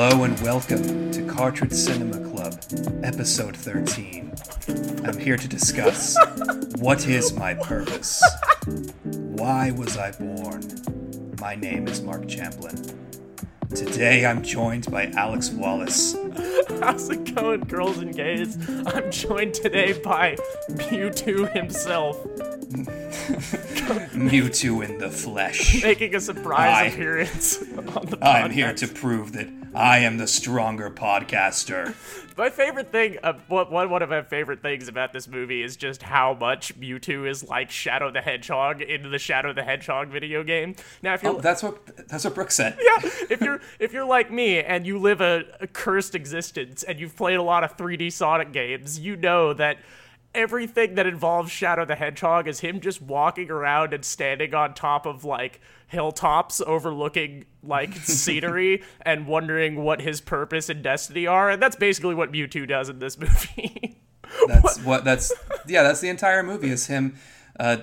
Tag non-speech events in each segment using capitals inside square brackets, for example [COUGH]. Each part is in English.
Hello and welcome to Cartridge Cinema Club, episode 13. I'm here to discuss what is my purpose? Why was I born? My name is Mark Champlin. Today I'm joined by Alex Wallace. How's it going, girls and gays? I'm joined today by Mewtwo himself, [LAUGHS] Mewtwo in the flesh. making a surprise Hi. appearance on the podcast. I'm here to prove that I am the stronger podcaster. My favorite thing, uh, one, one of my favorite things about this movie is just how much Mewtwo is like Shadow the Hedgehog in the Shadow the Hedgehog video game. Now, if you're Oh, that's what that's what Brooke said. yeah, if you're if you're like me and you live a, a cursed existence and you've played a lot of 3D Sonic games, you know that everything that involves Shadow the Hedgehog is him just walking around and standing on top of like hilltops overlooking like [LAUGHS] scenery and wondering what his purpose and destiny are, and that's basically what Mewtwo does in this movie. [LAUGHS] That's what that's yeah. That's the entire movie is him uh,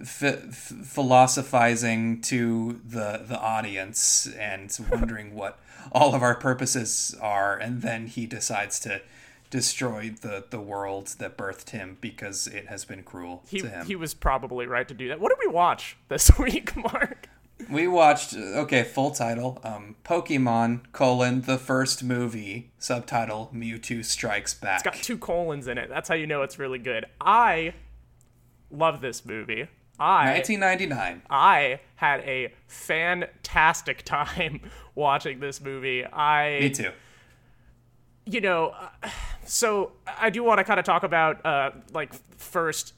f- f- philosophizing to the the audience and wondering what all of our purposes are, and then he decides to destroy the the world that birthed him because it has been cruel he to him. he was probably right to do that. What did we watch this [LAUGHS] week, Mark? We watched okay, full title, um, Pokemon colon the first movie subtitle Mewtwo Strikes Back. It's got two colons in it. That's how you know it's really good. I love this movie. I 1999. I had a fantastic [LAUGHS] time watching this movie. I Me too. you know, uh, so I do want to kind of talk about uh like first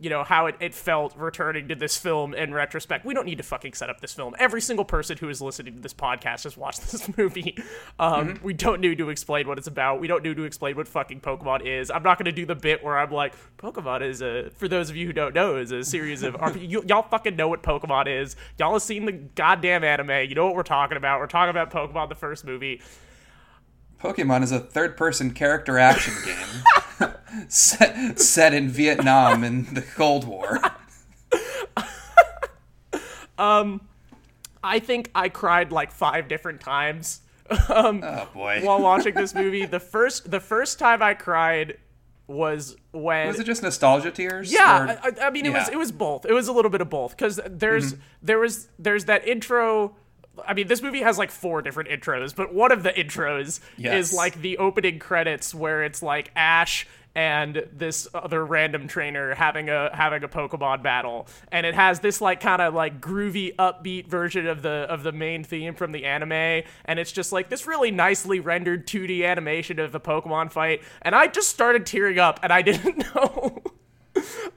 you know how it, it felt returning to this film in retrospect. We don't need to fucking set up this film. Every single person who is listening to this podcast has watched [LAUGHS] this movie. Um, we don't need to explain what it's about. We don't need to explain what fucking pokemon is. I'm not going to do the bit where i'm like pokemon is a for those of you who don't know is a series of you, y'all fucking know what pokemon is. Y'all have seen the goddamn anime. You know what we're talking about. We're talking about pokemon the first movie Pokemon is a third-person character action [LAUGHS] game set, set in Vietnam in the Cold War. [LAUGHS] um, I think I cried like five different times [LAUGHS] Oh boy. while watching this movie. The first the first time I cried was when was it just nostalgia tears? yeah, or- I, I- mean it was it was both. It was a little bit of both because there's there was there's that intro. I mean, this movie has like four different intros, but one of the intros Yes. is like the opening credits where it's like Ash and this other random trainer having a having a Pokemon battle, and it has this like kind of like groovy upbeat version of the of the main theme from the anime, and it's just like this really nicely rendered 2D animation of a Pokemon fight, and I just started tearing up, and I [LAUGHS] didn't know.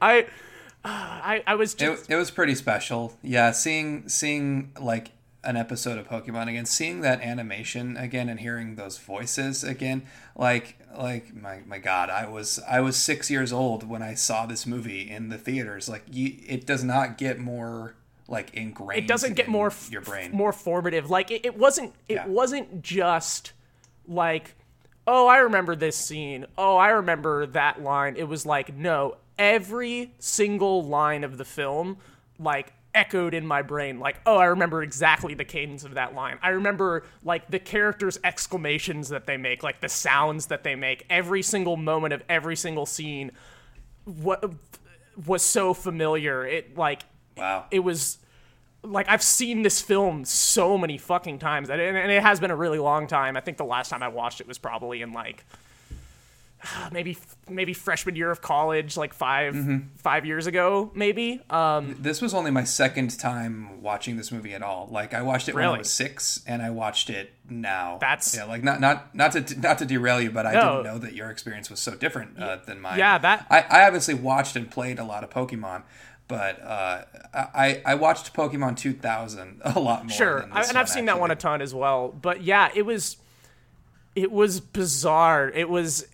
I, [SIGHS] I, I was just it, it was pretty special. Yeah, seeing seeing like an episode of Pokemon again, seeing that animation again, and hearing those voices again, like like my my God, I was I was six years old when I saw this movie in the theaters. Like, you, it does not get more like ingrained. it doesn't get more f- your brain. more formative like it, it wasn't it Yeah. wasn't just like oh i remember this scene oh i remember that line it was like no every single line of the film like echoed in my brain like oh i remember exactly the cadence of that line i remember like the characters exclamations that they make like the sounds that they make every single moment of every single scene what was so familiar it like wow. it was like I've seen this film so many fucking times, and, and it has been a really long time. I think the last time I watched it was probably in like [SIGHS] maybe maybe freshman year of college, like 5 Mm-hmm. five years ago, maybe. Um, this was only my second time watching this movie at all. Like I watched it when I was six, and I watched it now. That's- yeah, like not not not to not to derail you, but I No. didn't know that your experience was so different uh, than mine. yeah, that- I, I obviously watched and played a lot of Pokemon, but uh, I I watched Pokemon 2000 [LAUGHS] a lot more. sure, than I, this and I've seen that one a ton as well. But yeah, it was it was bizarre. It was.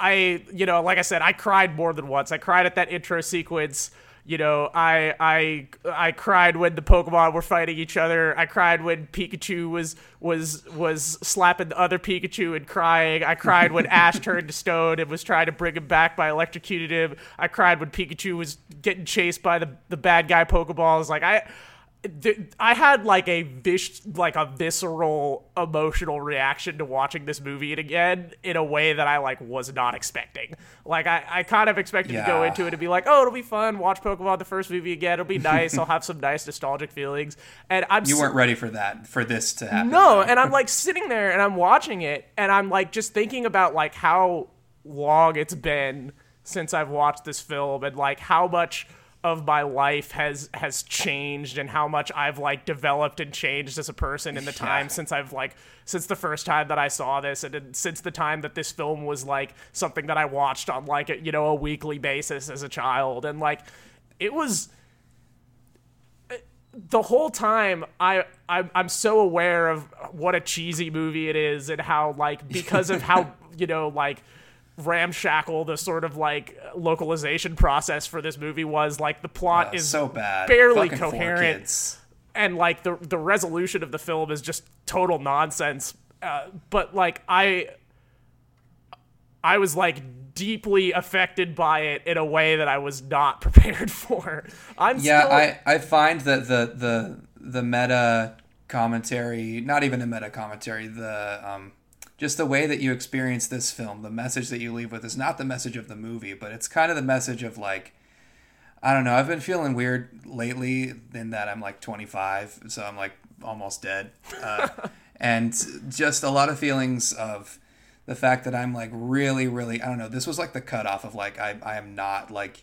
I- you know, like I said, I cried more than once. I cried at that intro sequence. You know, I I I cried when the Pokemon were fighting each other. I cried when Pikachu was was was slapping the other Pikachu and crying. I cried when Ash [LAUGHS] turned to stone and was trying to bring him back by electrocuting him. I cried when Pikachu was getting chased by the the bad guy Pokeballs. Like I I had like a vis- like a visceral emotional reaction to watching this movie again in a way that I like was not expecting. Like I, I kind of expected to go into it and be like, oh, it'll be fun. Watch Pokemon the first movie again. It'll be [LAUGHS] nice. I'll have some nice nostalgic feelings. And I'm You weren't ready for that, for this to happen. no, and I'm [LAUGHS] like sitting there and I'm watching it and I'm like just thinking about like how long it's been since I've watched this film and like how much of my life has has changed and how much I've like developed and changed as a person in the time since I've like since the first time that I saw this and since the time that this film was like something that I watched on like a, you know a weekly basis as a child. And like it was eh, the whole time I I'm, I'm so aware of what a cheesy movie it is and how like because of how [LAUGHS] you know like ramshackle the sort of like localization process for this movie was like the plot Uh, is so bad. barely Fucking coherent. and like the the resolution of the film is just total nonsense. Uh, but like I, I was like deeply affected by it in a way that I was not [LAUGHS] prepared for. I'm Yeah, still, I, I find that the the the meta commentary, not even a meta commentary, the um, just the way that you experience this film, the message that you leave with is not the message of the movie, but it's kind of the message of like, I don't know. I've been feeling weird lately in that I'm like 25, so I'm like almost dead, uh, [LAUGHS] and just a lot of feelings of the fact that I'm like really, really, I don't know. This was like the cutoff of like I I am not like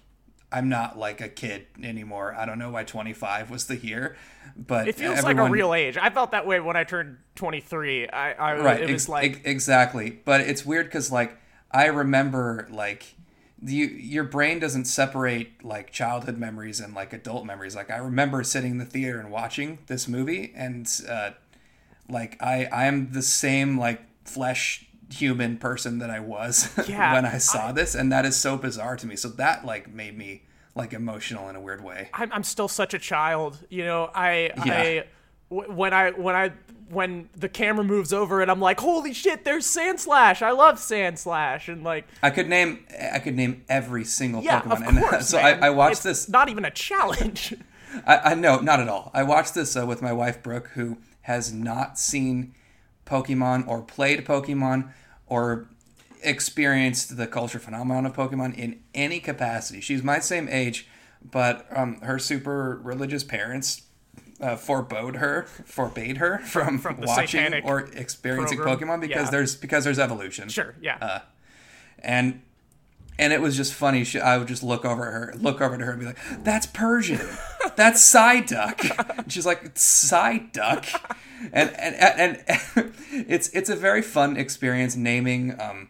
I'm not like a kid anymore. I don't know why 25 was the year, but It feels everyone, like a real age. I felt that way when I turned 23. I, I right. it was ex- like ex- exactly, but it's weird because like I remember like you your brain doesn't separate like childhood memories and like adult memories. Like I remember sitting in the theater and watching this movie, and uh, like I I am the same like flesh human person that I was [LAUGHS] Yeah, when I saw this, and that is so bizarre to me. So that like made me like emotional in a weird way. I'm, I'm still such a child. You know, I, Yeah. I w- when I when I when the camera moves over and I'm like, holy shit, there's Sandslash. I love Sandslash, and like, I could name I could name every single yeah, Pokemon. of and course. so man. I, I watched It's this Not even a challenge. [LAUGHS] I, I no, not at all. I watched this uh, with my wife Brooke, who has not seen Pokemon or played Pokemon or experienced the culture phenomenon of Pokemon in any capacity. She's my same age, but um, her super religious parents uh, forbade her, forbade her [LAUGHS] from, From watching or experiencing program? Pokemon because Yeah. there's because there's evolution sure, yeah. and and it was just funny. She, I would just look over at her, look over to her, and be like, "That's Persian. That's Psyduck." And she's like, "Psyduck," and and and, and [LAUGHS] it's it's a very fun experience naming um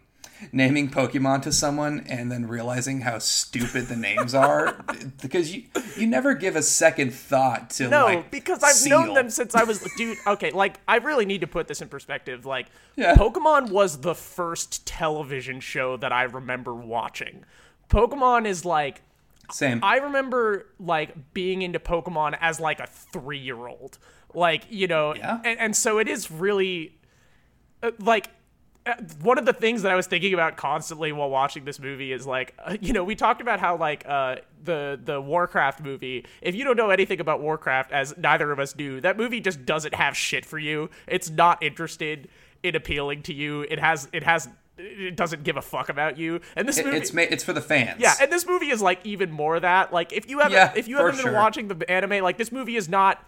naming Pokemon to someone and then realizing how stupid the names [LAUGHS] are because you you never give a second thought to no, like because I've known them since I was dude. Okay, like I really need to put this in perspective. Like, Yeah. Pokemon was the first television show that I remember watching. Pokemon is like Same. I remember like being into Pokemon as like a three year old. Like, you know, Yeah. and, and so it is really uh, like one of the things that I was thinking about constantly while watching this movie is like, uh, you know, we talked about how like uh, the the Warcraft movie. If you don't know anything about Warcraft, as neither of us do, that movie just doesn't have shit for you. It's not interested in appealing to you. It has it has it doesn't give a fuck about you. And this movie, it's ma- it's for the fans. yeah, and this movie is like even more that. Like if you haven't Yeah, if you haven't been sure. watching the anime, like this movie is not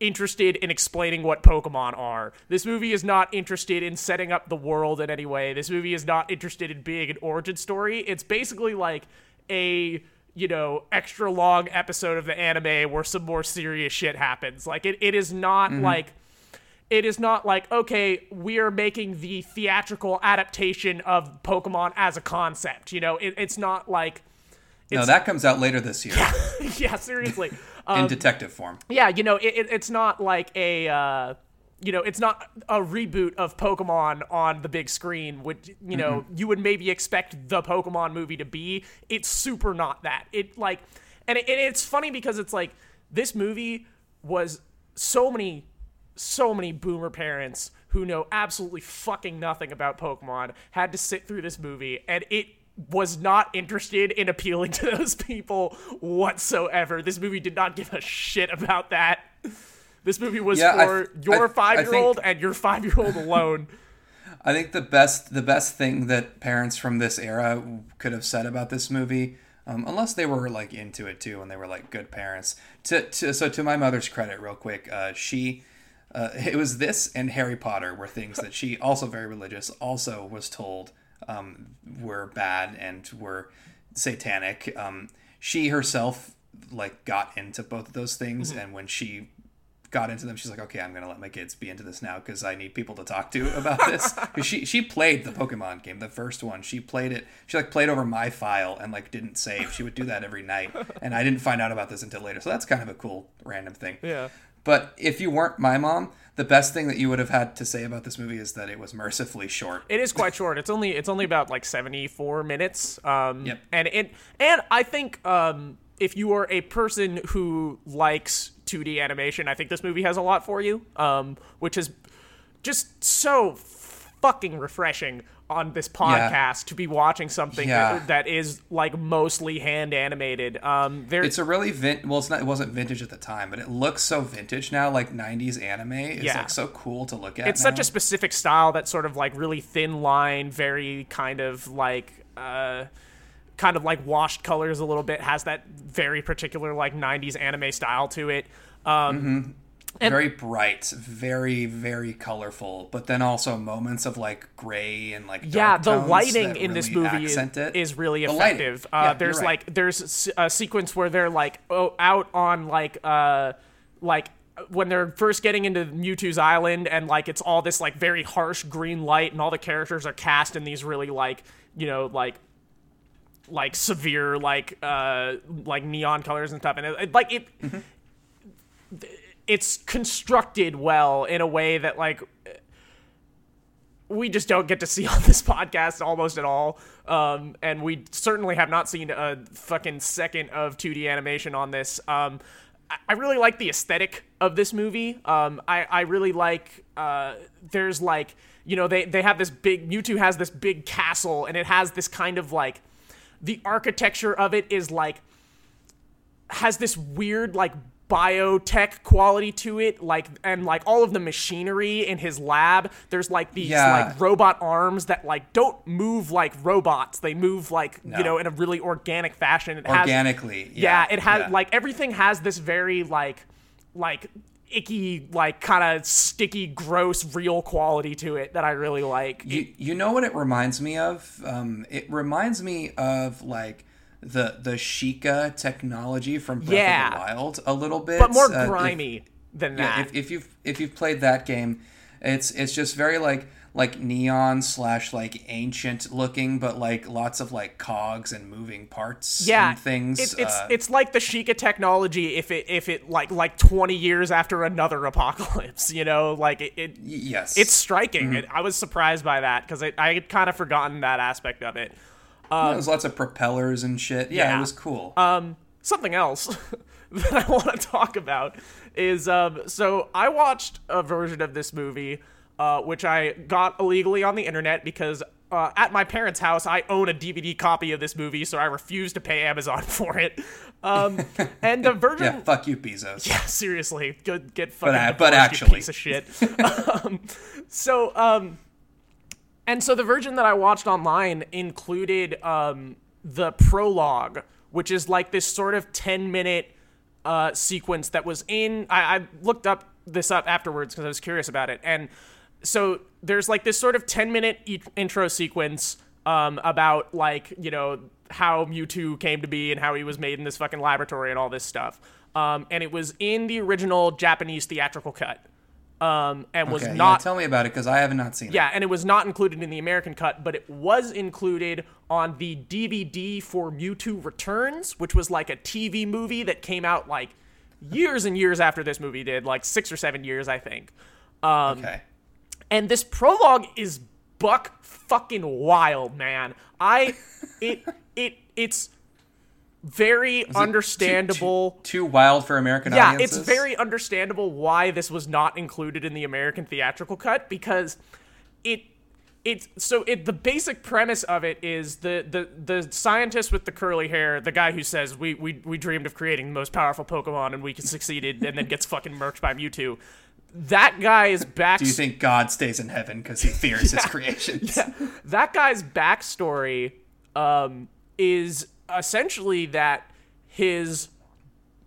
interested in explaining what Pokemon are. This movie is not interested in setting up the world in any way. This movie is not interested in being an origin story. It's basically like a you know, extra long episode of the anime where some more serious shit happens. Like it, it is not Mm-hmm. like it is not like okay we are making the theatrical adaptation of pokemon as a concept you know it, it's not like no, that comes out later this year [LAUGHS] yeah seriously in um, detective form. yeah you know it, it, it's not like a uh, you know it's not a reboot of pokemon on the big screen which you know you would maybe expect the pokemon movie to be. It's super not that. It like and it, and it's funny because it's like this movie was so many so many boomer parents who know absolutely fucking nothing about Pokemon had to sit through this movie and it was not interested in appealing to those people whatsoever. This movie did not give a shit about that This movie was Yeah, for th- your five year old and your five year old alone. [LAUGHS] I think the best the best thing that parents from this era could have said about this movie, um, unless they were like into it too and they were like good parents. To, to so to my mother's credit, real quick, uh, she uh, [LAUGHS] it was this and Harry Potter were things that she also very religious also was told um, were bad and were satanic. Um, she herself like got into both of those things, and when she got into them, she's like, okay, I'm gonna let my kids be into this now because I need people to talk to [LAUGHS] about this. [LAUGHS] she she played the Pokemon game, the first one. She played it. She like played over my file and like didn't save. She would do that every night, and I didn't find out about this until later. So that's kind of a cool random thing. Yeah. But if you weren't my mom, the best thing that you would have had to say about this movie is that it was mercifully short. It is quite short. It's only it's only about like seventy four minutes. Um, Yep. And it and I think um, if you are a person who likes two D animation, I think this movie has a lot for you. Um, which is just so fucking refreshing on this podcast to be watching something Yeah. that, that is like mostly hand animated. Um, there It's a really vin- well, it's not. It wasn't vintage at the time, but it looks so vintage now. Like '90s anime is Yeah. like so cool to look at. it's now. such a specific style that sort of like really thin line, very kind of like uh kind of like washed colors a little bit, has that very particular like 90s anime style to it. Um very bright, very very colorful, but then also moments of like gray and like dark yeah, the lighting in this movie is, accent it. is really The effective. Yeah, Uh, you're there's right. like there's a sequence where they're like oh, out on like uh like when they're first getting into Mewtwo's island and like it's all this like very harsh green light and all the characters are cast in these really like you know like like severe like uh like neon colors and stuff and it, it- like it Mm-hmm. It's constructed well in a way that like we just don't get to see [LAUGHS] on this podcast almost at all. Um, and we certainly have not seen a fucking second of 2D animation on this. Um, I- really like the aesthetic of this movie. Um, I, I really like, uh, there's like, you know, they, they have this big, Mewtwo has this big castle and it has this kind of like, the architecture of it is like, has this weird like biotech quality to it like and like all of the machinery in his lab there's like these Yeah. like robot arms that like don't move like robots they move like No. you know in a really organic fashion it has organically. yeah, Yeah, it has yeah. like everything has this very like like icky like kind of sticky gross real quality to it that i really like You, you know what it reminds me of? Um, it reminds me of like the the Sheikah technology from Breath Yeah. of the Wild a little bit, but more Uh, if- grimy than yeah, that if, if you've if you've played that game, it's it's just very like like neon slash like ancient looking, but like lots of like cogs and moving parts. yeah and things. it's it's, uh, it's like the Sheikah technology if it if it like like 20 years after another [LAUGHS] apocalypse you know like it, it yes, it's striking Mm-hmm. it, i was surprised by that because i had kind of forgotten that aspect of it there's lots of propellers and shit. Yeah, yeah. it was cool. something else [LAUGHS] that I want to talk about is um, so I watched a version of this movie, uh, which I got illegally on the internet because uh, at my parents' house I own a DVD copy of this movie, so I refuse to pay Amazon [LAUGHS] for it. Um, [LAUGHS] and the version, yeah, fuck you, Bezos. yeah, seriously, go get fucking but divorced, you actually. piece of shit. um, so, um, and so the version that I watched online included um, the prologue, which is like this sort of ten minute uh, sequence that was in. I, I looked up this up afterwards because I was curious about it, and so there's like this sort of 10 minute e- intro sequence um, about like you know how Mewtwo came to be and how he was made in this fucking laboratory and all this stuff. Um, and it was in the original Japanese theatrical cut, um, and was Okay, yeah, not tell me about it because I have not seen it. yeah, and it was not included in the American cut, but it was included on the DVD for Mewtwo Returns, which was like a TV movie that came out like years and years after this movie did, like six or seven years, I think. Um, Okay. and this prologue is buck fucking wild, man. I it it it's very understandable. Too, too wild for American yeah, audiences. it's very understandable why this was not included in the American theatrical cut because it it so it the basic premise of it is the the the scientist with the curly hair, the guy who says we we we dreamed of creating the most powerful Pokemon and we [LAUGHS] succeeded, and then gets fucking murked by Mewtwo. That guy is back. [LAUGHS] Do you think God stays in heaven because he fears his [LAUGHS] creations? that guy's backstory um, is essentially that his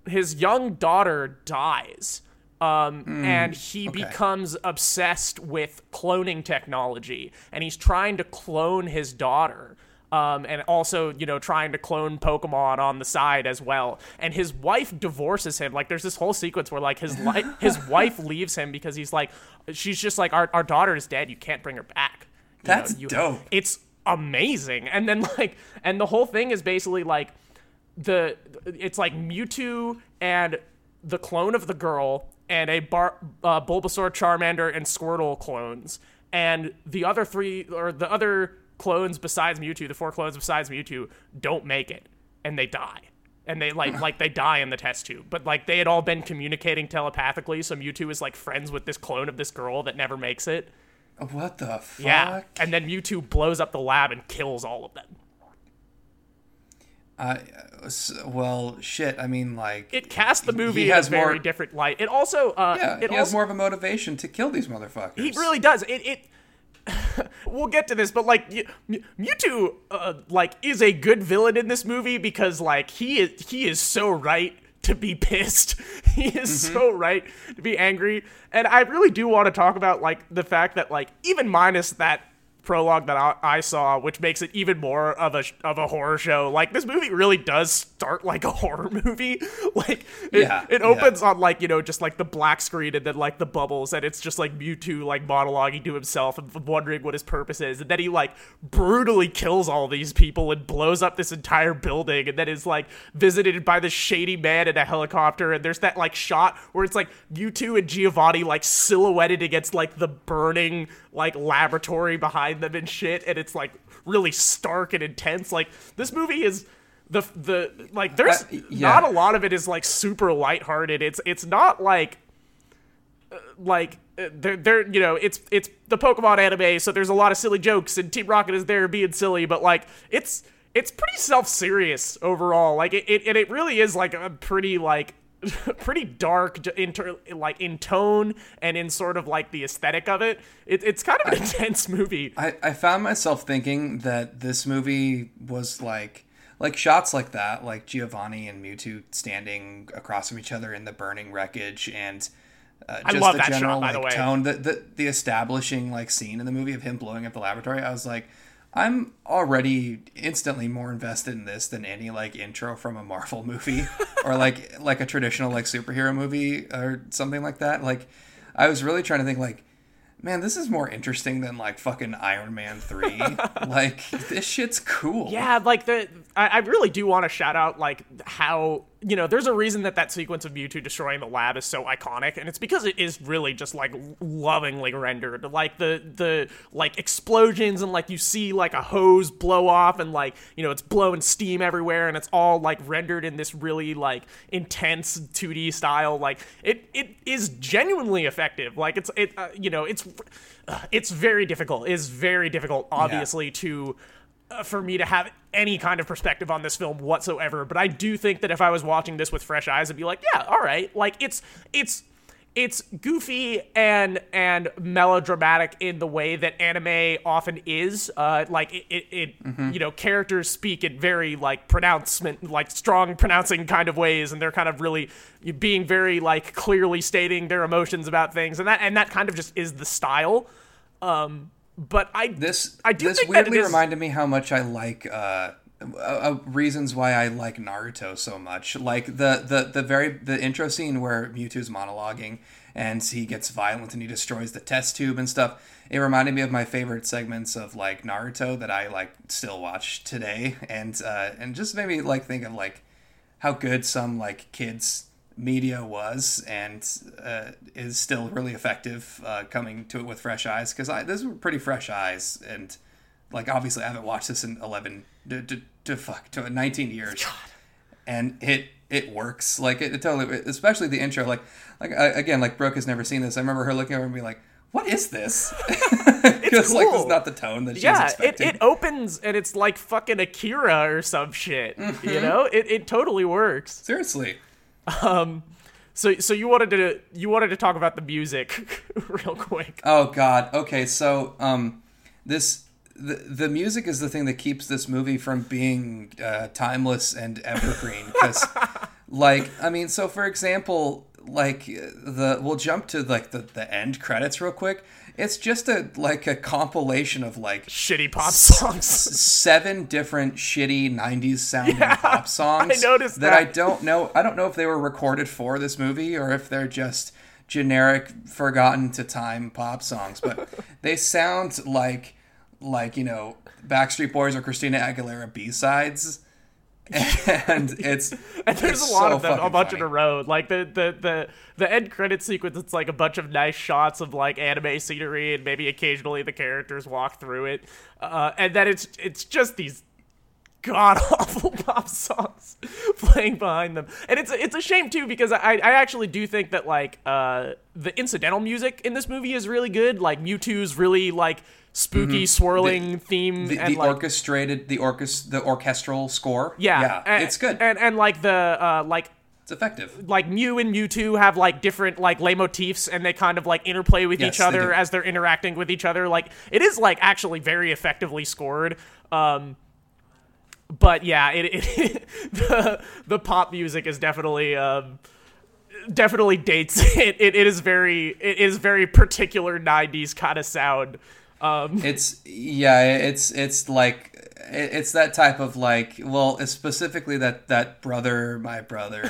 his young daughter dies um, and he okay. becomes obsessed with cloning technology and he's trying to clone his daughter um, and also you know trying to clone pokemon on the side as well and his wife divorces him like there's this whole sequence where like his li- [LAUGHS] his wife leaves him because he's like she's just like our, our daughter is dead you can't bring her back You know, That's you- dope. it's amazing and then [LAUGHS] like and the whole thing is basically like the it's like Mewtwo and the clone of the girl and a Bar- uh, Bulbasaur, Charmander, and Squirtle clones, and the other three or the other clones besides Mewtwo, the four clones besides Mewtwo, don't make it and they die. And they like [SIGHS] like they die in the test tube, but like they had all been communicating telepathically. So Mewtwo is like friends with this clone of this girl that never makes it. What the fuck? Yeah, and then Mewtwo blows up the lab and kills all of them. Uh, well, shit. I mean, like, it cast the movie he in a very more- different light. It also, uh, yeah, it he also, has more of a motivation to kill these motherfuckers. he really does. It, it. [LAUGHS] we'll get to this, but like Mewtwo, uh, like is a good villain in this movie because like he is he is so right to be pissed. [LAUGHS] he is Mm-hmm. so right to be angry, and I really do want to talk about like the fact that like even minus that prologue that I, I saw, which makes it even more of a of a horror show. Like this movie really does start like a [LAUGHS] horror movie. [LAUGHS] Like it, Yeah, it yeah. opens on like you know just like the black screen and then like the bubbles and it's just like Mewtwo like monologuing to himself and wondering what his purpose is and then he like brutally kills all these people and blows up this entire building and then is like visited by this shady man in a helicopter and there's that like shot where it's like Mewtwo and Giovanni like silhouetted against like the burning like laboratory behind them and shit and it's like really stark and intense like this movie is the the like there's Uh, yeah. not a lot of it is like super lighthearted. It's it's not like uh, like uh, they're they're you know it's it's the Pokemon anime, so there's a lot of silly jokes and Team Rocket is there being silly, but like it's it's pretty self serious overall. Like it, it and it really is like a pretty like [LAUGHS] pretty dark j- in ter- like in tone and in sort of like the aesthetic of it. it it's kind of an intense movie. I, I found myself thinking that this movie was like like shots like that, like Giovanni and Mewtwo standing across from each other in the burning wreckage, and uh, just love the that shot, general the like way. tone, the, the the establishing like scene in the movie of him blowing up the laboratory. I was like, I'm already instantly more invested in this than any like intro from a Marvel movie [LAUGHS] or like like a traditional like superhero movie or something like that. Like, I was really trying to think like man, this is more interesting than like fucking Iron Man 3. [LAUGHS] like, this shit's cool. Yeah, like the I, I really do want to shout out like how you know there's a reason that that sequence of Mewtwo destroying the lab is so iconic, and it's because it is really just like lovingly rendered. Like the the like explosions and like you see like a hose blow off and like you know it's blowing steam everywhere, and it's all like rendered in this really like intense 2D style. Like it it is genuinely effective. Like it's it uh, you know it's uh, it's very difficult. It is very difficult, obviously to uh, for me to have any kind of perspective on this film whatsoever. But I do think that if I was watching this with fresh eyes, I'd be like, yeah, all right, like it's it's it's goofy and and melodramatic in the way that anime often is. Uh, like it, it, it you know, characters speak in very like pronouncement, like strong pronouncing kind of ways, and they're kind of really being very like clearly stating their emotions about things, and that and that kind of just is the style. Um, but I This I do this think that it weirdly is- reminded me how much I like uh, uh, uh, reasons why I like Naruto so much. Like the the the very the intro scene where Mewtwo's monologuing and he gets violent and he destroys the test tube and stuff. It reminded me of my favorite segments of like Naruto that I like still watch today, and uh, and just made me like think of like how good some like kids media was and uh, is still really effective uh, coming to it with fresh eyes because I those were pretty fresh eyes and like obviously I haven't watched this in 11 to, to, to fuck to 19 years and it it works like it, it totally especially the intro like like I, again like Brooke has never seen this I remember her looking over and being like what is this? [LAUGHS] Because like this is not the tone that she's yeah, it, it opens and it's like fucking Akira or some shit. Mm-hmm. You know, it, it totally works. Seriously. So so you wanted to you wanted to talk about the music [LAUGHS] real quick. Oh God. Okay, so um, this the the music is the thing that keeps this movie from being uh, timeless and evergreen. Because, [LAUGHS] like, I mean, so for example, like the we'll jump to like the the end credits real quick. It's just a like a compilation of like Shitty pop songs. seven different shitty 90s sounding pop [LAUGHS] songs I noticed that that. I don't know I don't know if they were recorded for this movie or if they're just generic forgotten to time pop songs but [LAUGHS] they sound like like you know Backstreet Boys or Christina Aguilera B-sides [LAUGHS] and it's And there's it's a lot so of them, a bunch funny. in a row. Like the the the the end credit sequence, it's like a bunch of nice shots of like anime scenery, and maybe occasionally the characters walk through it. Uh, and then it's it's just these god awful [LAUGHS] pop songs [LAUGHS] playing behind them, and it's it's a shame too because I I actually do think that like uh the incidental music in this movie is really good. Like Mewtwo's really like spooky swirling theme Mm-hmm. the, and the like orchestrated the orchest the orchestral score yeah, yeah and- it's good and and like the uh like it's effective like Mew and Mewtwo have like different like leitmotifs and they kind of like interplay with Yes, each other do. as they're interacting with each other. Like it is like actually very effectively scored. Um but yeah, it, it [LAUGHS] the the pop music is definitely um definitely dates [LAUGHS] it. It, it is very it is very particular 90s kind of sound. Um [LAUGHS] It's yeah, it's it's like it's that type of like well, it's specifically that that brother, my brother,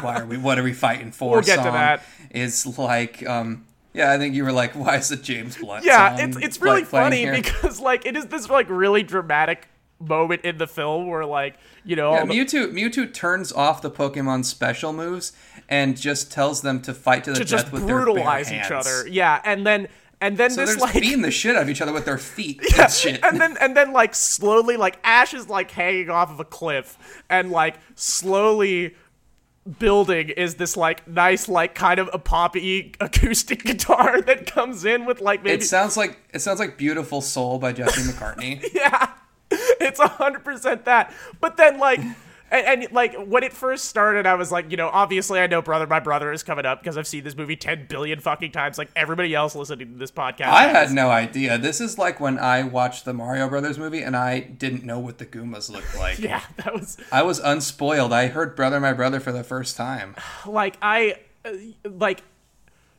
why are we what are we fighting for? We'll get to that. Is like um yeah, I think you were like, why is it James Blunt? yeah, song it's it's really funny here? because like it is this like really dramatic moment in the film where like, you know, Yeah, Mewtwo Mewtwo turns off the Pokemon special moves and just tells them to fight to the to death just with brutalize their bare each hands. other. Yeah, and then and then So they're this just like beating the shit out of each other with their feet [LAUGHS] and shit. and then and then like slowly like Ash is like hanging off of a cliff and like slowly building is this like nice like kind of a poppy acoustic [LAUGHS] guitar that comes in with like maybe it sounds like it sounds like "Beautiful Soul" by Jesse [LAUGHS] McCartney. yeah it's a hundred percent that but then like and, and like when it first started i was like you know obviously i know brother my brother is coming up because i've seen this movie 10 billion fucking times like everybody else listening to this podcast I has. had no idea. This is like when I watched the Mario Brothers movie and I didn't know what the Goombas looked [LAUGHS] like. yeah that was I was unspoiled. I heard "Brother, My Brother" for the first time. [SIGHS] like I uh, like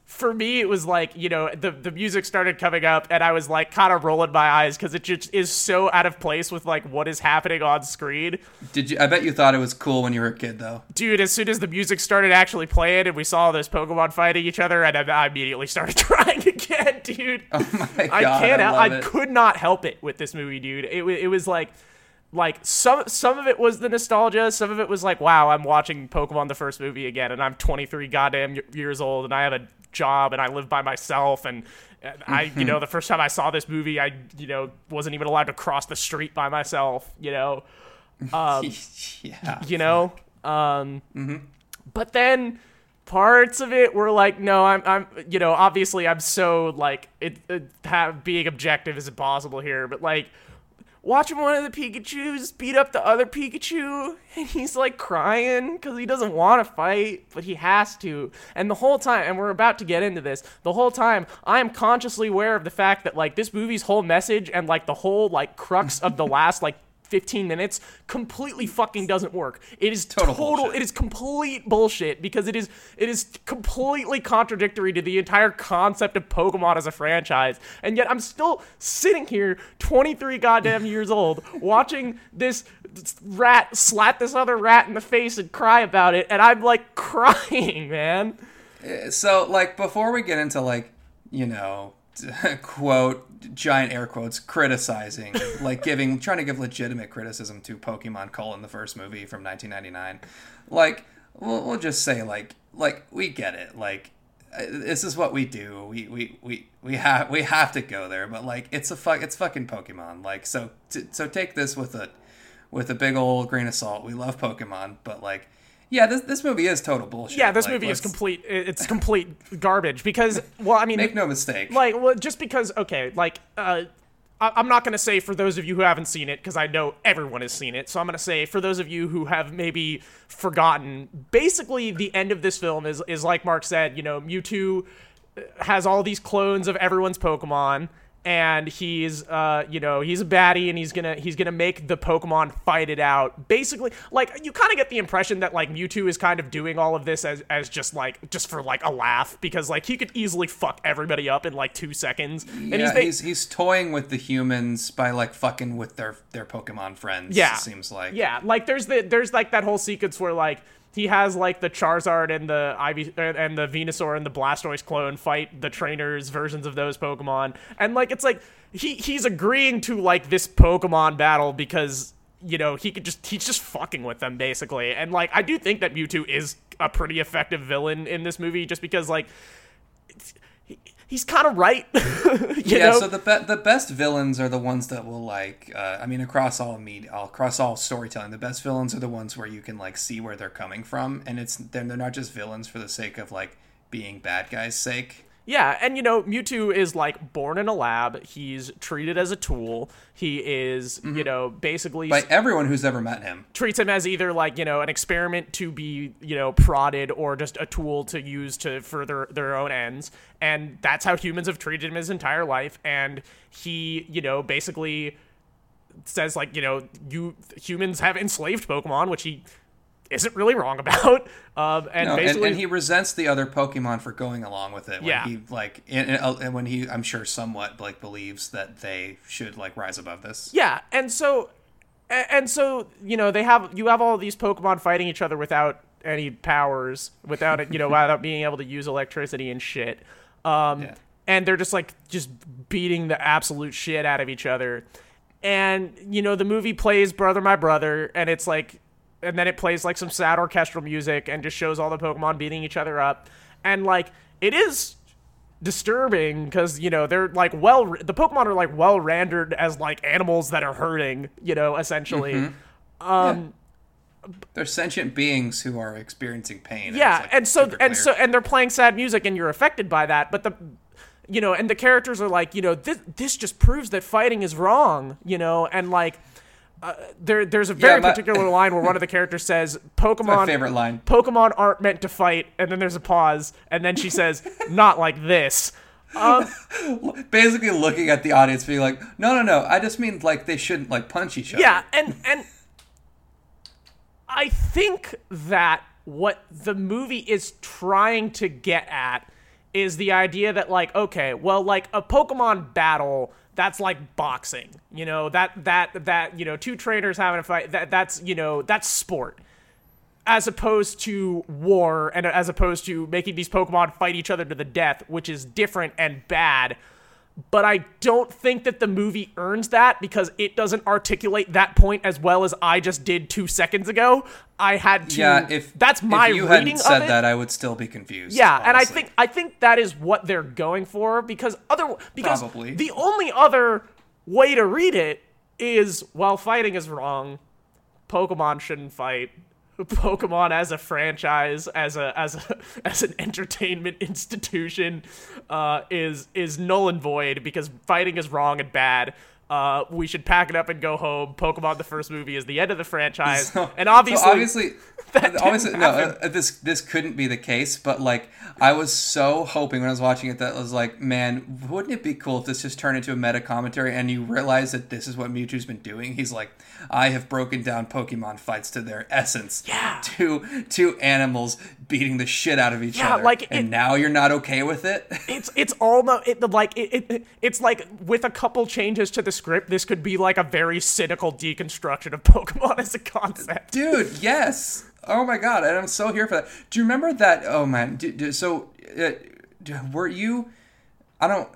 for me it was like you know the the music started coming up and I was like kind of rolling my eyes because it just is so out of place with like what is happening on screen, Did you? I bet you thought it was cool when you were a kid, though. dude. As soon as the music started actually playing and we saw those Pokemon fighting each other, and I, I immediately started [LAUGHS] crying again, dude. Oh my god! I can't. I, I could not help it with this movie, dude. It it was like, like some some of it was the nostalgia. Some of it was like, wow, I'm watching Pokemon the first movie again, and I'm 23 goddamn years old, and I have a job, and I live by myself, and. and I, you Mm-hmm. know, the first time I saw this movie, I, you know, wasn't even allowed to cross the street by myself. You know, [LAUGHS] yeah. you know. Um, But then parts of it were like, no, I'm, I'm, you know, obviously I'm so like it, it have being objective is impossible here, but like watching one of the Pikachu's beat up the other Pikachu, and he's like crying because he doesn't want to fight, but he has to. And the whole time, and we're about to get into this, the whole time I am consciously aware of the fact that like this movie's whole message and like the whole like crux of the [LAUGHS] last like 15 minutes completely fucking doesn't work. It is Total total, it is complete bullshit because it is it is completely contradictory to the entire concept of Pokemon as a franchise. And yet I'm still sitting here 23 goddamn [LAUGHS] years old watching this rat slap this other rat in the face and cry about it and I'm like [LAUGHS] crying, man. Eh, so, like, before we get into like, you know, [LAUGHS] quote giant air quotes criticizing, like giving trying to give legitimate criticism to Pokemon colon the first movie from 1999, like we'll, we'll just say like like we get it, like uh, this is what we do. We we we we have we have to go there, but like it's a fuck it's fucking Pokemon. Like so t- so take this with a with a big old grain of salt. We love Pokemon, but like Yeah, this this movie is total bullshit. Yeah, this Like, movie is let's- complete. It's complete garbage because, well, I mean, Make no mistake. like, well, just because, okay, like, uh, I- I'm not gonna say for those of you who haven't seen it because I know everyone has seen it. So I'm gonna say for those of you who have maybe forgotten, basically the end of this film is is like Mark said. You know, Mewtwo has all these clones of everyone's Pokemon, and he's uh you know he's a baddie, and he's gonna he's gonna make the Pokemon fight it out. Basically, like you kind of get the impression that like Mewtwo is kind of doing all of this as as just like just for like a laugh because like he could easily fuck everybody up in like two seconds, and yeah, he's, ba- he's he's toying with the humans by like fucking with their their Pokemon friends. Yeah. it seems like. Yeah, like there's the there's like that whole sequence where like he has like the Charizard and the Ivy and and the Venusaur and the Blastoise clone fight the trainers versions of those Pokemon, and like it's like he he's agreeing to like this Pokemon battle because you know he could just he's just fucking with them basically, and like I do think that Mewtwo is a pretty effective villain in this movie just because like. He's kind of right, [LAUGHS] Yeah, know. so the be- the best villains are the ones that will like. Uh, I mean, across all media, across all storytelling, the best villains are the ones where you can like see where they're coming from, and it's they're, they're not just villains for the sake of like being bad guys' sake. Yeah, and you know, Mewtwo is like born in a lab. He's treated as a tool. He is, you mm-hmm. know, basically By everyone who's ever met him. treats him as either like, you know, an experiment to be, you know, prodded or just a tool to use to further their own ends. And that's how humans have treated him his entire life. And he, you know, basically says like, you know, you humans have enslaved Pokemon, which he isn't really wrong about. [LAUGHS] Um, and No, basically, and he resents the other Pokemon for going along with it. When Yeah. he like, and, and and when he, I'm sure, somewhat like believes that they should like rise above this. Yeah, and so and so you know they have you have all these Pokemon fighting each other without any powers, without it, you know, [LAUGHS] without being able to use electricity and shit. Um, Yeah. and they're just like just beating the absolute shit out of each other. And you know the movie plays "Brother My Brother," and it's like, and then it plays like some sad orchestral music and just shows all the Pokemon beating each other up, and like it is disturbing because you know they're like well the pokemon are like well rendered as like animals that are hurting you know essentially um They're sentient beings who are experiencing pain. yeah like, and so and clear. so and they're playing sad music and you're affected by that but the you know and the characters are like you know this this just proves that fighting is wrong you know and like uh, there there's a very Yeah, my- particular [LAUGHS] line where one of the characters says pokemon favorite line. Pokemon aren't meant to fight, and then there's a pause, and then she says, [LAUGHS] "Not like this." Basically, looking at the audience, being like, "No, no, no. I just mean like they shouldn't like punch each other." Yeah, and and I think that what the movie is trying to get at is the idea that like okay, well like a Pokemon battle that's like boxing. You know, that that that you know, two trainers having a fight that that's, you know, that's sport. As opposed to war and as opposed to making these Pokemon fight each other to the death, which is different and bad but I don't think that the movie earns that because it doesn't articulate that point as well as I just did two seconds ago. I had to. Yeah, if that's my if you reading hadn't said that, I would still be confused. yeah, and I think I think that is what they're going for because other because Probably. the only other way to read it is while fighting is wrong, Pokemon shouldn't fight. Pokemon as a franchise, as a as a [LAUGHS] as an entertainment institution, uh, is is null and void because fighting is wrong and bad. Uh, we should pack it up and go home. Pokemon, the first movie, is the end of the franchise, [LAUGHS] So- and obviously, so obviously, obviously, [LAUGHS] no, uh, this this couldn't be the case. But like, I was so hoping when I was watching it that I was like, man, wouldn't it be cool if this just turned into a meta commentary and you realize that this is what Mewtwo's been doing? He's like, I have broken down Pokemon fights to their essence. Yeah. Two two animals beating the shit out of each Yeah, other. like, and it- now you're not okay with it. [LAUGHS] it's it's almost it, like it, it it's like with a couple changes to the script this could be like a very cynical deconstruction of [LAUGHS] pokemon as a concept dude yes oh my god and i'm so here for that do you remember that oh man do, do- so uh, were you i don't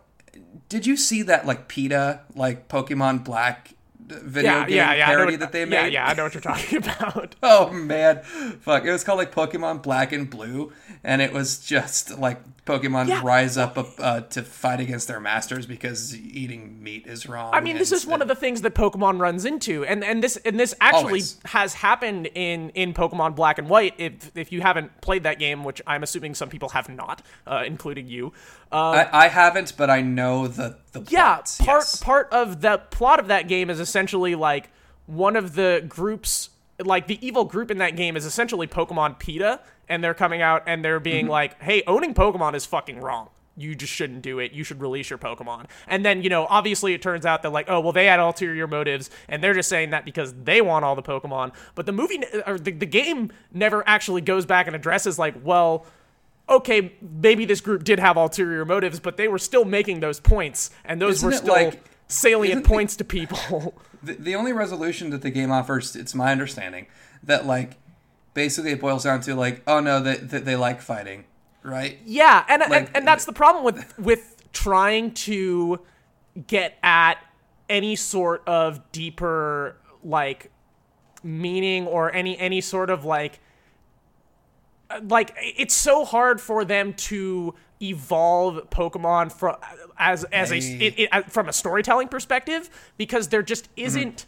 did you see that like PETA like pokemon black video yeah, game yeah, yeah. Parody what- that they made? Yeah, yeah, I know what you're talking [LAUGHS] about. [LAUGHS] Oh man, fuck! It was called like Pokemon Black and Blue, and it was just like Pokemon Yeah. rise up uh, to fight against their masters because eating meat is wrong. I mean, this is one of the things that Pokemon runs into, and and this and this actually Always. has happened in in Pokemon Black and White. If if you haven't played that game, which I'm assuming some people have not, uh, including you, uh, I, I haven't, but I know the the yeah, plots, part yes. part of the plot of that game is essentially like one of the groups, like the evil group in that game is essentially Pokemon PETA, and they're coming out and they're being Mm-hmm. like, "Hey, owning Pokemon is fucking wrong." You just shouldn't do it. You should release your Pokemon. And then, you know, obviously it turns out that, like, oh, well, they had ulterior motives, and they're just saying that because they want all the Pokemon. But the movie, or the, the game never actually goes back and addresses, like, well, okay, maybe this group did have ulterior motives, but they were still making those points, and those Isn't were still like- salient isn't the- points to people. [LAUGHS] The, the only resolution that the game offers, it's my understanding, that like basically it boils down to like, oh no, they they, they like fighting, right? yeah, and, and and that's the problem with with trying to get at any sort of deeper like meaning or any any sort of like uh, like it's so hard for them to evolve Pokemon from as as a it, it, from a storytelling perspective because there just isn't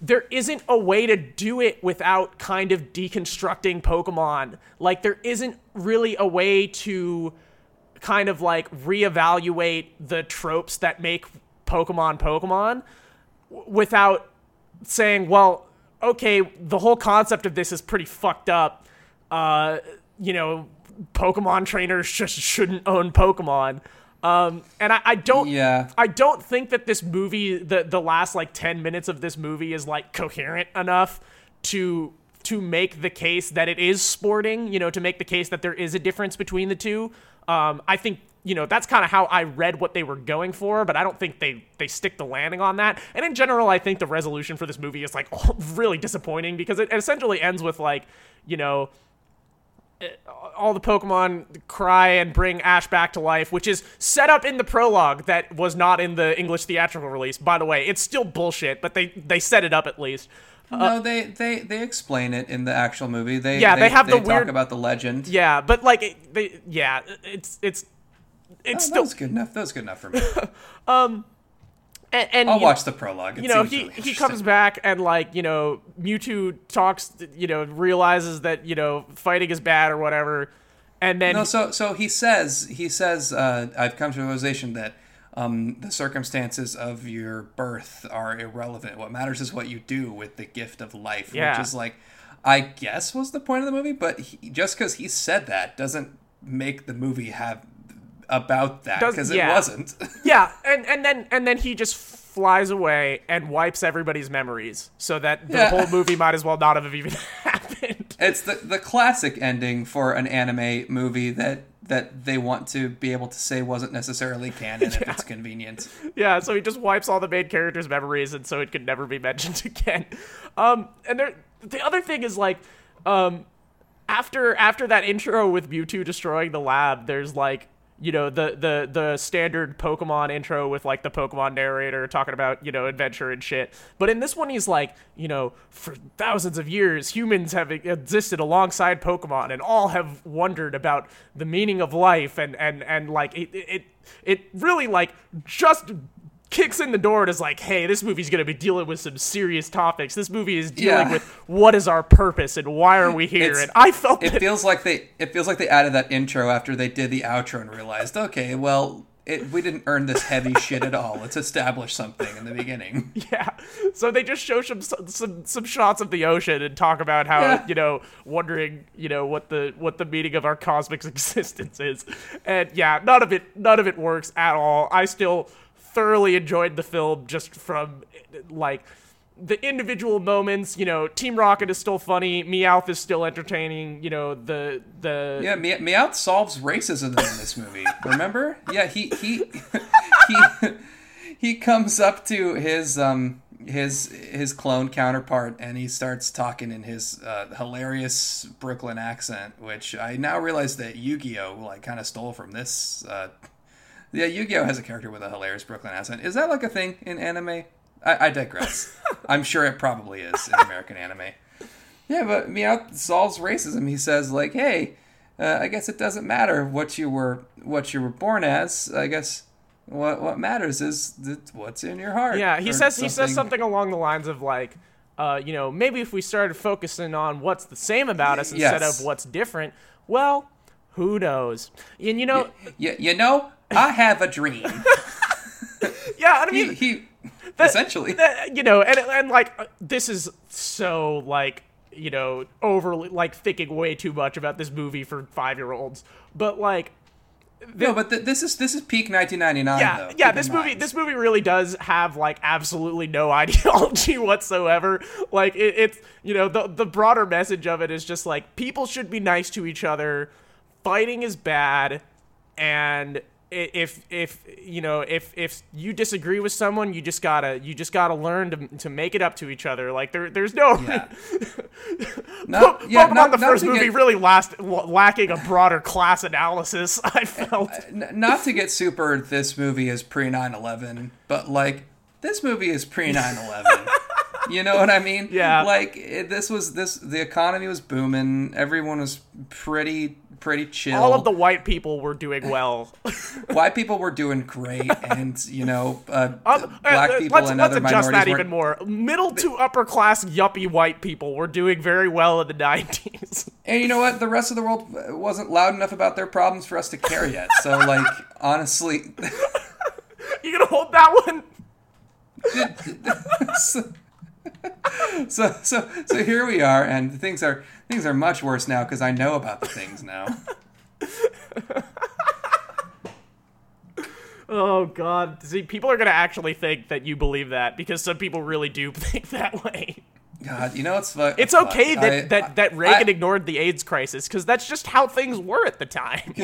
there isn't a way to do it without kind of deconstructing Pokemon. Like there isn't really a way to kind of like reevaluate the tropes that make Pokemon Pokemon w- without saying, well, okay, the whole concept of this is pretty fucked up. Uh, you know, Pokemon trainers just shouldn't own Pokemon. Um, and I, I don't, Yeah. I don't think that this movie, the the last like ten minutes of this movie, is like coherent enough to to make the case that it is sporting. You know, to make the case that there is a difference between the two. Um, I think you know that's kind of how I read what they were going for, but I don't think they they stick the landing on that. And in general, I think the resolution for this movie is like [LAUGHS] really disappointing because it essentially ends with like you know all the Pokemon cry and bring Ash back to life, which is set up in the prologue that was not in the English theatrical release. By the way, it's still bullshit, but they they set it up at least. no, they, they they explain it in the actual movie. They Uh, Yeah, they have the talk weird- about the legend. Yeah, but like they, yeah, it's it's it's Oh, still that was good enough. That was good enough for me. [LAUGHS] and, and I'll watch the prologue. It you know he really he comes back and like you know Mewtwo talks you know realizes that you know fighting is bad or whatever, and then No, so so he says he says uh, I've come to the realization that um, the circumstances of your birth are irrelevant. What matters is what you do with the gift of life, Yeah. which is like I guess was the point of the movie. But he, just because he said that doesn't make the movie have about that because yeah. it wasn't. [LAUGHS] Yeah, and and then and then he just flies away and wipes everybody's memories, so that the Yeah. whole movie might as well not have even [LAUGHS] happened. it's the the classic ending for an anime movie that that they want to be able to say wasn't necessarily canon if [LAUGHS] it's convenient. yeah, so he just wipes all the main characters' memories, and so it could never be mentioned again. Um, and there, the other thing is like, um, after after that intro with Mewtwo destroying the lab, there's like you know the the the standard Pokemon intro with like the Pokemon narrator talking about you know adventure and shit. But in this one, he's like you know for thousands of years humans have existed alongside Pokemon and all have wondered about the meaning of life and and and like it it it really like just kicks in the door and is like, hey, this movie's going to be dealing with some serious topics. This movie is dealing Yeah. with what is our purpose and why are we here? It's- and I felt it that feels like they it feels like they added that intro after they did the outro and realized okay well it, we didn't earn this heavy [LAUGHS] shit at all let's establish something in the beginning yeah. So they just show some some some shots of the ocean and talk about how Yeah. you know wondering you know what the what the meaning of our cosmic [LAUGHS] existence is, and yeah, none of it none of it works at all. I still thoroughly enjoyed the film just from like the individual moments. You know, Team Rocket is still funny, Meowth is still entertaining. You know, the the yeah Me- meowth solves racism in this movie remember yeah he he [LAUGHS] he he comes up to his um his his clone counterpart and he starts talking in his uh, hilarious Brooklyn accent, which I now realize that Yu-Gi-Oh like kind of stole from this. Uh, yeah, Yu-Gi-Oh has a character with a hilarious Brooklyn accent. Is that like a thing in anime? I, I digress. [LAUGHS] I'm sure it probably is in American anime. Yeah, but Meowth solves racism. He says like, "Hey, uh, I guess it doesn't matter what you were what you were born as. I guess what what matters is th- what's in your heart." Yeah, he says he says something along the lines of like, uh, you know, maybe if we started focusing on what's the same about us instead Yes. of what's different, well, who knows? And you know, You, you know, I have a dream. [LAUGHS] yeah, I he, mean, he essentially. that- you know, and and like uh, this is so like you know overly like thinking way too much about this movie for five year olds, but like no, but th- this is this is peak 1999. yeah, though. yeah. This movie, mind. this movie really does have like absolutely no [LAUGHS] ideology whatsoever. Like it, it's you know the the broader message of it is just like people should be nice to each other. Fighting is bad, and if if you know if if you disagree with someone, you just gotta you just gotta learn to to make it up to each other. Like there there's no. Yeah. [LAUGHS] Not, yeah, Pokemon not, the first movie get, really last, lacking a broader class analysis. [LAUGHS] I uh, felt. n- not to get super. This movie is pre 9/11, but like this movie is pre 9/11. [LAUGHS] you know what I mean? Yeah. Like it, this was this. The economy was booming. Everyone was pretty pretty chill. All of the white people were doing well. [LAUGHS] white people were doing great, and you know, uh, [LAUGHS] Um, black uh, people let's, and let's other adjust minorities that even more. Middle to upper class yuppie white people were doing very well in the 90s. [LAUGHS] And you know what? The rest of the world wasn't loud enough about their problems for us to care yet. So, like, honestly, you gonna hold that one? so, so so so here we are, and things are things are much worse now because I know about the things now. [LAUGHS] Oh god. See, people are gonna actually think that you believe that because some people really do [LAUGHS] think that way. God, you know what's fu- It's fuck, okay that I- that, that Reagan I- ignored the AIDS crisis because that's just how things were at the time. [LAUGHS]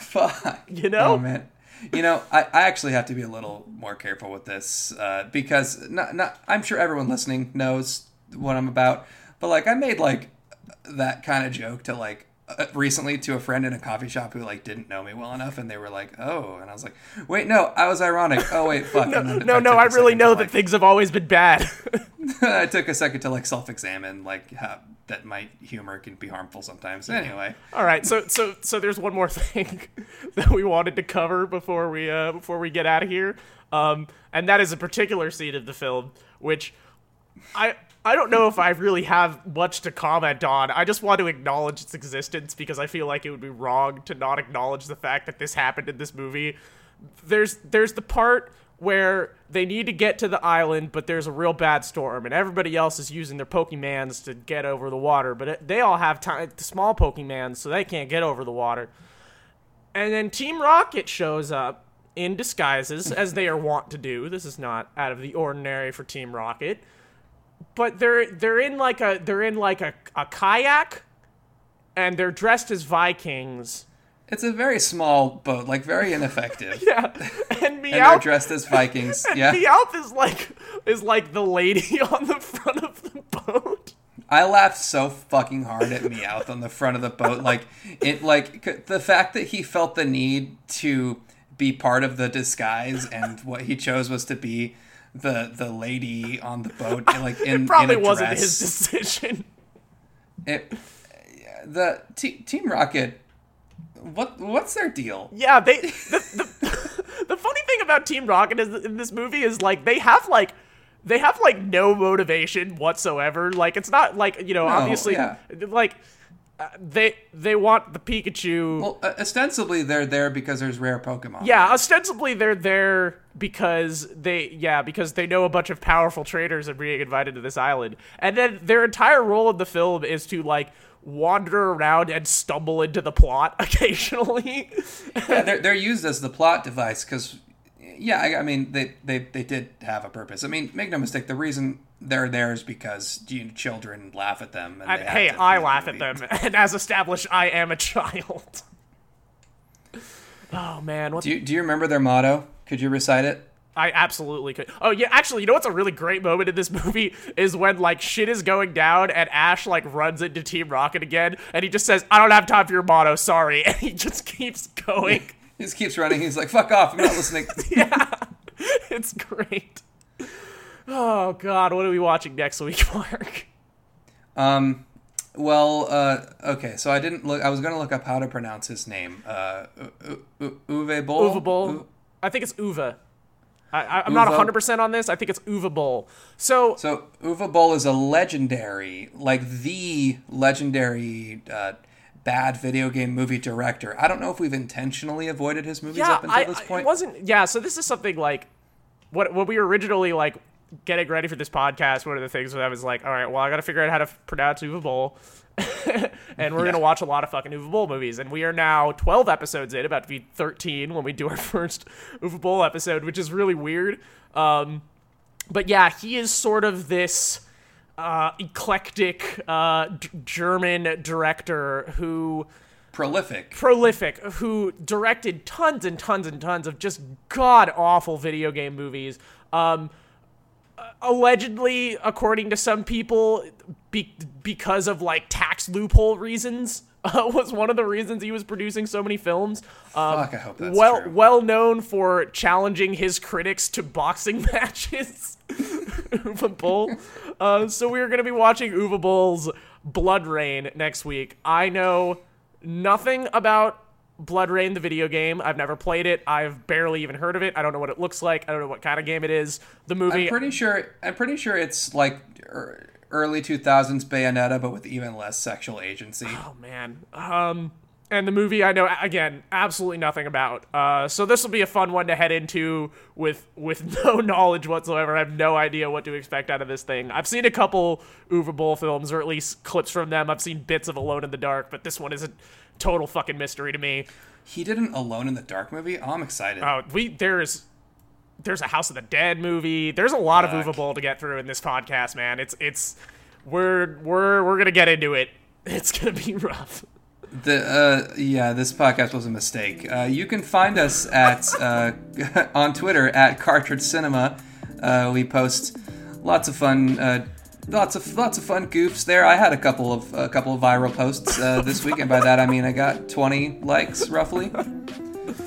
Fuck. You know? Oh man. You know, I, I actually have to be a little more careful with this uh, because not, not, I'm sure everyone listening knows what I'm about. But like, I made like that kind of joke to like uh, recently to a friend in a coffee shop who like didn't know me well enough, and they were like, "Oh," and I was like, "Wait, no, I was ironic." Oh wait, fuck. Then No, no, i really know to, that like, things have always been bad. [LAUGHS] [LAUGHS] I took a second to like self-examine, like how that my humor can be harmful sometimes. Anyway, All right, so so so there's one more [LAUGHS] thing that we wanted to cover before we uh before we get out of here, um, and that is a particular scene of the film which I I don't know if I really have much to comment on. I just want to acknowledge its existence because I feel like it would be wrong to not acknowledge the fact that this happened in this movie. There's there's the part where they need to get to the island, but there's a real bad storm, and everybody else is using their Pokemans to get over the water, but it, they all have ti small Pokemans, so they can't get over the water. And then Team Rocket shows up in disguises, as they are wont to do. This is not out of the ordinary for Team Rocket. But they're they're in like a they're in like a, a kayak, and they're dressed as Vikings. it's a very small boat, like very ineffective. [LAUGHS] Yeah, and And they're Meowth dressed as Vikings. [LAUGHS] Yeah. Meowth is like is like the lady [LAUGHS] on the front of the boat. I laughed so fucking hard at Meowth on the front of the boat. Like it, like the fact that he felt the need to be part of the disguise, and what he chose was to be the the lady on the boat. [LAUGHS] Like in Probably in a wasn't dress. his decision. It, the t- Team Rocket. What what's their deal? Yeah, they the, the, [LAUGHS] the funny thing about Team Rocket is in this movie is like they have like they have like no motivation whatsoever. Like it's not like you know obviously yeah. like uh, they they want the Pikachu. Well, uh, ostensibly they're there because there's rare Pokemon. yeah, ostensibly they're there because they yeah because they know a bunch of powerful traders are being invited to this island, and then their entire role in the film is to like wander around and stumble into the plot [LAUGHS] occasionally. Yeah, they're, they're used as the plot device because, yeah, I, I mean, they, they, they did have a purpose. I mean, make no mistake, the reason they're there is because you know, children laugh at them. And, they hey, to I laugh at them, [LAUGHS] and as established, I am a child. Oh man, what Do you, do you remember their motto? Could you recite it? I absolutely could. Oh yeah, actually, you know what's a really great moment in this movie is when like shit is going down and Ash like runs into Team Rocket again, and he just says, "I don't have time for your motto, sorry," [LAUGHS] and he just keeps going. [LAUGHS] He just keeps running. He's like, fuck off. I'm not listening. [LAUGHS] yeah, it's great. Oh God, what are we watching next week, [LAUGHS] Mark? Um, well, uh, okay, so I didn't look. I was gonna look up how to pronounce his name. Uh, U- U- Uwe Boll. Uwe Boll. U- I think it's Uwe. I, I'm not 100 percent on this. I think it's Uwe Boll. So So Uwe Boll is a legendary, like the legendary uh, bad video game movie director. I don't know if we've intentionally avoided his movies yeah, up until I, this point. it wasn't. Yeah, so this is something like what what we were originally like getting ready for this podcast. One of the things that I was like, all right, well, I got to figure out how to pronounce Uwe Boll. [LAUGHS] and we're gonna watch a lot of fucking Uwe Boll movies, and we are now 12 episodes in, about to be 13 when we do our [LAUGHS] first Uwe Boll episode, which is really weird. Um, but yeah, he is sort of this uh, eclectic uh, d- German director who Prolific. prolific who directed tons and tons and tons of just god awful video game movies. Um, allegedly, according to some people, be- because of like tax loophole reasons, [LAUGHS] uh, was one of the reasons he was producing so many films. Um, Fuck, I hope that's well, true. well known for challenging his critics to boxing [LAUGHS] matches. [LAUGHS] Boll. Uh, so we are going to be watching Uwe Boll's Blood Rain next week. I know nothing about BloodRayne, the video game. I've never played it. I've barely even heard of it. I don't know what it looks like. I don't know what kind of game it is. The movie. I'm pretty sure. I'm pretty sure it's like er, early 2000s Bayonetta, but with even less sexual agency. Oh man. Um and the movie I know again absolutely nothing about. Uh so this will be a fun one to head into with with [LAUGHS] no knowledge whatsoever. I have no idea what to expect out of this thing. I've seen a couple Uwe Boll films or at least clips from them. I've seen bits of Alone in the Dark, but this one is a total fucking mystery to me. He did an Alone in the Dark movie. Oh, I'm excited. Oh, we there's there's a House of the Dead movie. There's a lot of. Uwe Boll to get through in this podcast, man. It's it's we're we're we're gonna get into it. [LAUGHS] It's gonna be [LAUGHS] rough. The uh, yeah, this podcast was a mistake. Uh, you can find us at uh, [LAUGHS] on Twitter at Cartridge Cinema. Uh, we post lots of fun, uh, lots of lots of fun goofs there. I had a couple of a couple of viral posts uh, this week, and by that I mean I got 20 likes roughly.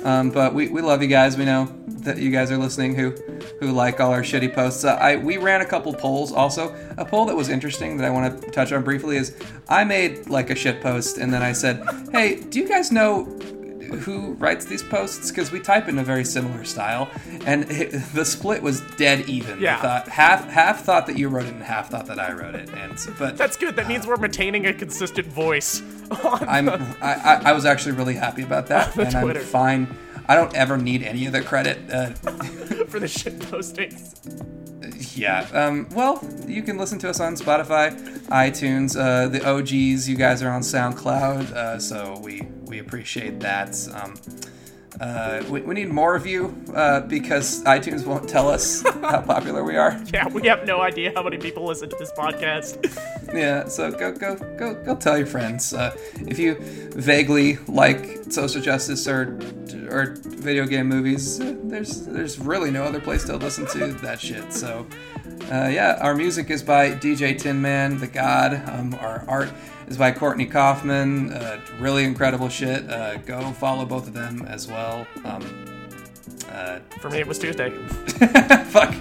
Um, but we, we love you guys. We know that you guys are listening who who like all our shitty posts. Uh, I we ran a couple polls also. A poll that was interesting that I want to touch on briefly is I made like a shit post and then I said, "Hey, do you guys know who writes these posts because we type in a very similar style and it, [LAUGHS] the split was dead even Yeah. Thought half half thought that you wrote it and half thought that i wrote it and so- but That's good. That means we're maintaining a consistent voice [LAUGHS] I'm I, I, I was actually really happy about that, [LAUGHS] the and Twitter. I'm fine. I don't ever need any of the credit. Uh, for the shit postings. yeah. Um, well, you can listen to us on Spotify, iTunes, uh, the OGs. You guys are on SoundCloud, uh, so we we appreciate that. Um, uh, we, we need more of you uh, because iTunes won't tell us [LAUGHS] how popular we are. Yeah, we have no idea how many people listen to this podcast. [LAUGHS] Yeah, so go go go go tell your friends. Uh, if you vaguely like social justice or or video game movies, uh, there's there's really no other place to listen to that shit. So uh, yeah, our music is by DJ Tin Man, the God. Um, our art is by Courtney Kaufman. Uh, really incredible shit. Uh, go follow both of them as well. Um, uh, For me, it was Tuesday. [LAUGHS] fuck.